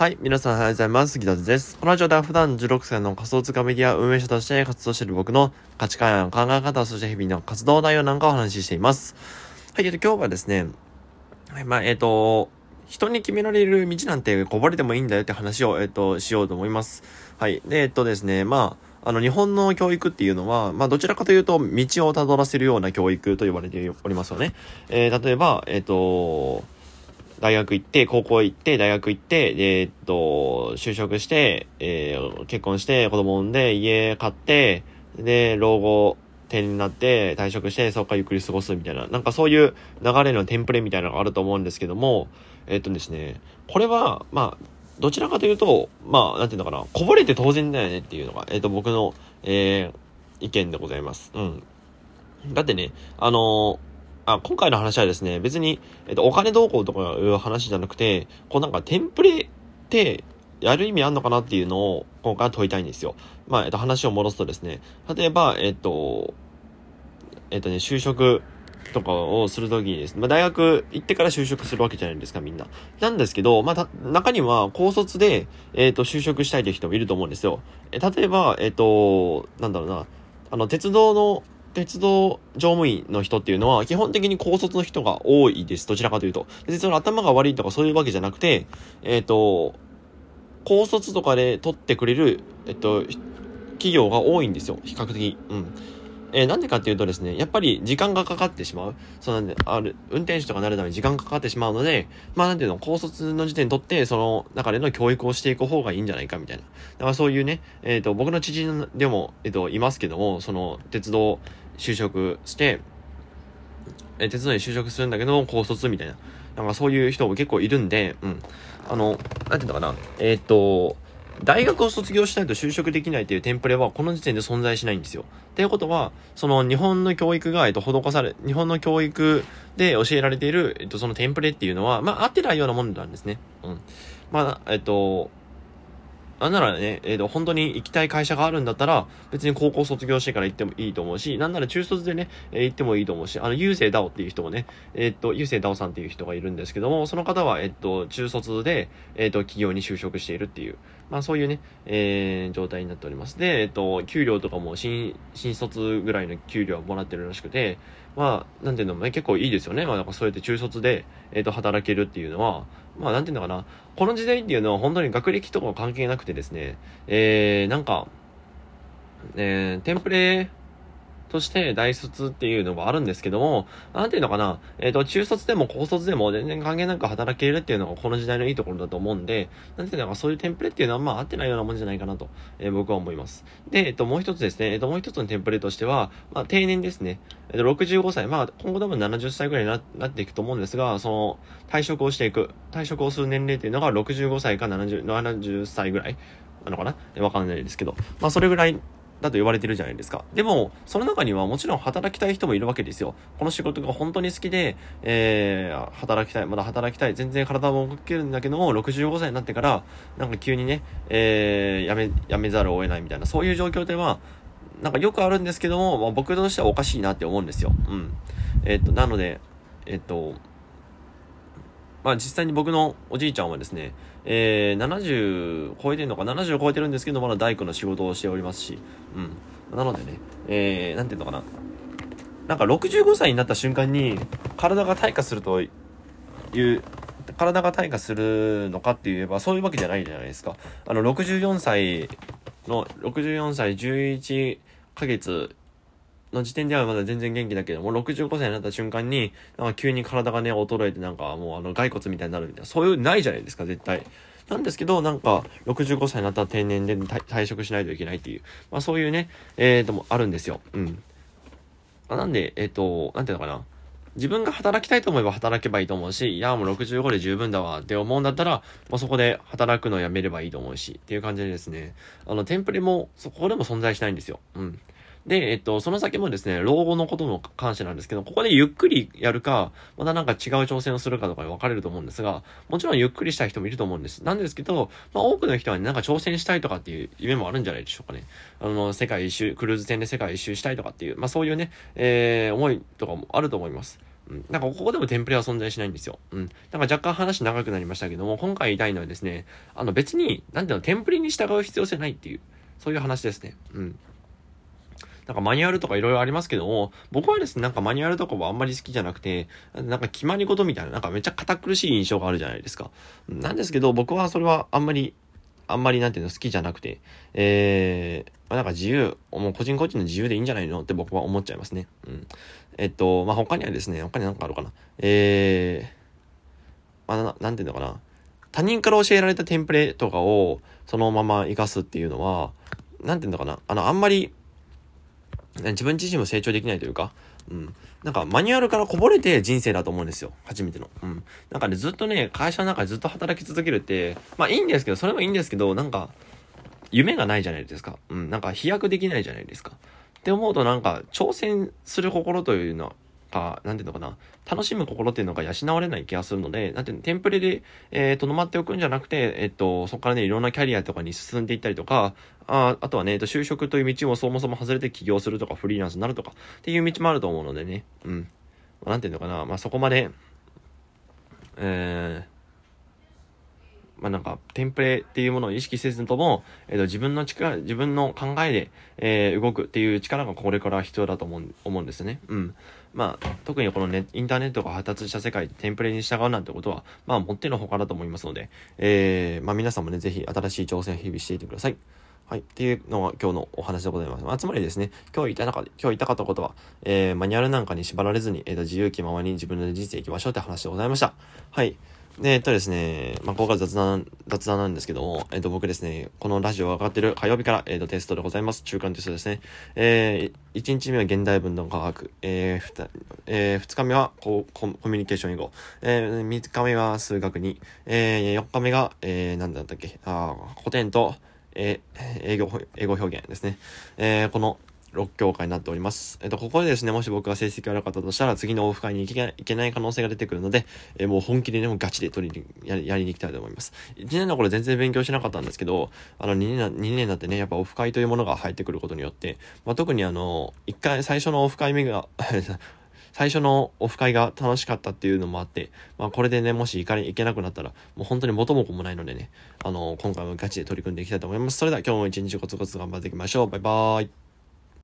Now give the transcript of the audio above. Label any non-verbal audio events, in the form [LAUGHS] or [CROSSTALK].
はい。皆さんおはようございます。ギタズです。このラジオでは普段16歳の仮想通貨メディア運営者として活動している僕の価値観や考え方、そして日々の活動内容なんかをお話ししています。はい。えっと、今日はですね、まあ、えっと、人に決められる道なんてこぼれてもいいんだよって話を、えっと、しようと思います。はい。で、えっとですね、まあ、あの、日本の教育っていうのは、まあ、どちらかというと、道を辿らせるような教育と呼ばれておりますよね。えー、例えば、えっと、大学行って、高校行って、大学行って、えー、っと、就職して、えー、結婚して、子供産んで、家買って、で、老後、定になって退職してそこからゆっくり過ごすみたいな、なんかそういう流れのテンプレみたいなのがあると思うんですけども、えっとですね、これは、まあ、どちらかというと、まあ、なんていうのかな、こぼれて当然だよねっていうのが、えっと、僕の、えー、意見でございます。うん。だってね、あのーあ、今回の話はですね、別に、えっと、お金どうこうとかいう話じゃなくて、こうなんかテンプレってやる意味あんのかなっていうのを今回は問いたいんですよ。まあ、えっと、話を戻すとですね、例えば、えっと、えっとね、就職とかをするときにですね、まあ、大学行ってから就職するわけじゃないですか、みんな。なんですけど、まあ、中には高卒で、えっと、就職したいという人もいると思うんですよ。え、例えば、えっと、なんだろうな、あの、鉄道の鉄道乗務員の人っていうのは基本的に高卒の人が多いです。どちらかというと。別にその頭が悪いとかそういうわけじゃなくて、えっ、ー、と、高卒とかで取ってくれる、えっと、企業が多いんですよ。比較的。うん。えー、なんでかっていうとですね、やっぱり時間がかかってしまう。そうなんで、ある、運転手とかなるために時間がかかってしまうので、まあなんていうの、高卒の時点にとって、その中での教育をしていく方がいいんじゃないかみたいな。だからそういうね、えっ、ー、と、僕の知人でも、えっ、ー、と、いますけども、その、鉄道就職して、え鉄道に就職するんだけど、高卒みたいな。なんかそういう人も結構いるんで、うん。あの、なんていうのかな。えっ、と、大学を卒業しないと就職できないというテンプレはこの時点で存在しないんですよ。っていうことは、その日本の教育が、えっと、施され、日本の教育で教えられている、えっと、そのテンプレっていうのは、まあ、合ってないようなもんなんですね。うん。まあ、えっと、なんならね、えっ、ー、と、本当に行きたい会社があるんだったら、別に高校卒業してから行ってもいいと思うし、なんなら中卒でね、えー、行ってもいいと思うし、あの、ゆうせいだおっていう人もね、えっ、ー、と、ゆうせいだおさんっていう人がいるんですけども、その方は、えっ、と、中卒で、えっ、と、企業に就職しているっていう、まあそういうね、えー、状態になっております。で、えっ、と、給料とかも新、新卒ぐらいの給料はもらってるらしくて、まあ、なんていうのもね、結構いいですよね。まあ、なんかそうやって中卒で、えっ、と、働けるっていうのは、まあ、なんていうのかな。この時代っていうのは本当に学歴とか関係なくてですね、えー、なんか、えー、テンプレとして大卒っていうのがあるんですけども、なんていうのかな、えっ、ー、と、中卒でも高卒でも全然関係なく働けるっていうのがこの時代のいいところだと思うんで、なんていうのか、そういうテンプレっていうのはまあ合ってないようなもんじゃないかなと、えー、僕は思います。で、えっ、ー、と、もう一つですね、えっ、と、もう一つのテンプレとしては、まあ、定年ですね。えっ、と、65歳、まあ、今後多分70歳ぐらいにななっていくと思うんですが、その、退職をしていく、退職をする年齢っていうのが65歳か70、70歳ぐらいなのかな？わかんないですけど、まあ、それぐらいだと言われてるじゃないですか。でも、その中にはもちろん働きたい人もいるわけですよ。この仕事が本当に好きで、えー、働きたい、まだ働きたい、全然体も動けるんだけども、65歳になってから、なんか急にね、えー、やめ、やめざるを得ないみたいな、そういう状況では、なんかよくあるんですけども、まあ、僕としてはおかしいなって思うんですよ。うん。えー、っと、なので、え、っと、まあ実際に僕のおじいちゃんはですね、えー、70超えてるのか、70超えてるんですけど、まだ大工の仕事をしておりますし、うん。なのでね、えー、なんていうのかな。なんか65歳になった瞬間に、体が退化するという、体が退化するのかって言えば、そういうわけじゃないじゃないですか。あの、64歳の、64歳11ヶ月の時点ではまだ全然元気だけどもう、65歳になった瞬間に、なんか急に体がね、衰えてなんかもうあの、骸骨みたいになるみたいな、そういうないじゃないですか、絶対。なんですけど、なんか、65歳になったら定年で退職しないといけないっていう、まあそういうね、えーともあるんですよ。うん。まあ、なんで、えっ、ー、と、なんていうのかな。自分が働きたいと思えば働けばいいと思うし、いや、もう65で十分だわって思うんだったら、まあ、そこで働くのをやめればいいと思うし、っていう感じでですね、あの、テンプレも、そこでも存在しないんですよ。うん。で、えっと、その先もですね、老後のことの関してなんですけど、ここでゆっくりやるか、またなんか違う挑戦をするかとかで分かれると思うんですが、もちろんゆっくりしたい人もいると思うんです。なんですけど、まあ多くの人はね、なんか挑戦したいとかっていう夢もあるんじゃないでしょうかね。あの、世界一周、クルーズ船で世界一周したいとかっていう、まあそういうね、えー、思いとかもあると思います。うん。なんかここでもテンプレは存在しないんですよ。うん。なんか若干話長くなりましたけども、今回言いたいのはですね、あの別に、なんていうの、テンプレに従う必要性ないっていう、そういう話ですね。うん。なんかマニュアルとかいろいろありますけども、僕はですね、なんかマニュアルとかはあんまり好きじゃなくて、なんか決まり事みたいな、なんかめっちゃ堅苦しい印象があるじゃないですか。なんですけど、僕はそれはあんまり、あんまりなんていうの好きじゃなくて、えー、まあ、なんか自由、もう個人個人の自由でいいんじゃないのって僕は思っちゃいますね。うん。えっと、まあ、他にはですね、他に何かあるかな。えー、まあ、なんていうのかな。他人から教えられたテンプレとかをそのまま活かすっていうのは、なんていうのかな。あの、あんまり自分自身も成長できないというか、うん。なんかマニュアルからこぼれて人生だと思うんですよ。初めての。うん。なんかね、ずっとね、会社の中でずっと働き続けるって、まあいいんですけど、それもいいんですけど、なんか、夢がないじゃないですか。うん。なんか飛躍できないじゃないですか。って思うとなんか、挑戦する心というのは、か、なんていうのかな、楽しむ心っていうのが養われない気がするので、なんていうの、テンプレで、えー、と止まっておくんじゃなくて、えっと、そこからね、いろんなキャリアとかに進んでいったりとか、ああとはね、えっと、就職という道もそもそも外れて起業するとか、フリーランスになるとか、っていう道もあると思うのでね、うん。まあ、なんていうのかな、まあ、そこまで、えー、まあ、なんか、テンプレっていうものを意識せずとも、えっ、と、自分の力、自分の考えで、えー、動くっていう力がこれから必要だと思う、思うんですね。うん。まあ、特にこのね、インターネットが発達した世界でテンプレに従うなんてことは、まあ、もってのほかだと思いますので、えー、まあ、皆さんもね、ぜひ新しい挑戦を日々していてください。はい。っていうのが今日のお話でございます。まあ、つまりですね、今日言いたか今日言いたかったことは、えー、マニュアルなんかに縛られずに、えっ、ー、と、自由気ままに自分の人生行きましょうって話でございました。はい。えっとですね、まあ、ここから雑談、雑談なんですけども、えっと、僕ですね、このラジオが上がってる火曜日から、えっと、テストでございます。中間テストですね。えー、1日目は現代文の科学、えー、ふた、えー、2日目はココミュニケーション英語、えー、3日目は数学に、えー、4日目が、えー、なんだったっけ、あ古典と、えー、英語、英語表現ですね。えー、この6教科になっております。えっと、ここでですね、もし僕が成績悪かったとしたら、次のオフ会に行けいけない可能性が出てくるので、えー、もう本気でね、もうガチで取りやり、やりに行きたいと思います。1年の頃全然勉強しなかったんですけど、あの、2年な、2年になってね、やっぱオフ会というものが入ってくることによって、まあ、特にあの、1回、最初のオフ会目が [LAUGHS] 最初のオフ会が楽しかったっていうのもあって、まあこれでね、もし行かれ、行けなくなったら、もう本当に元も子もないのでね、あの、今回もガチで取り組んでいきたいと思います。それでは今日も一日コツコツ頑張っていきましょう。バイバーイ。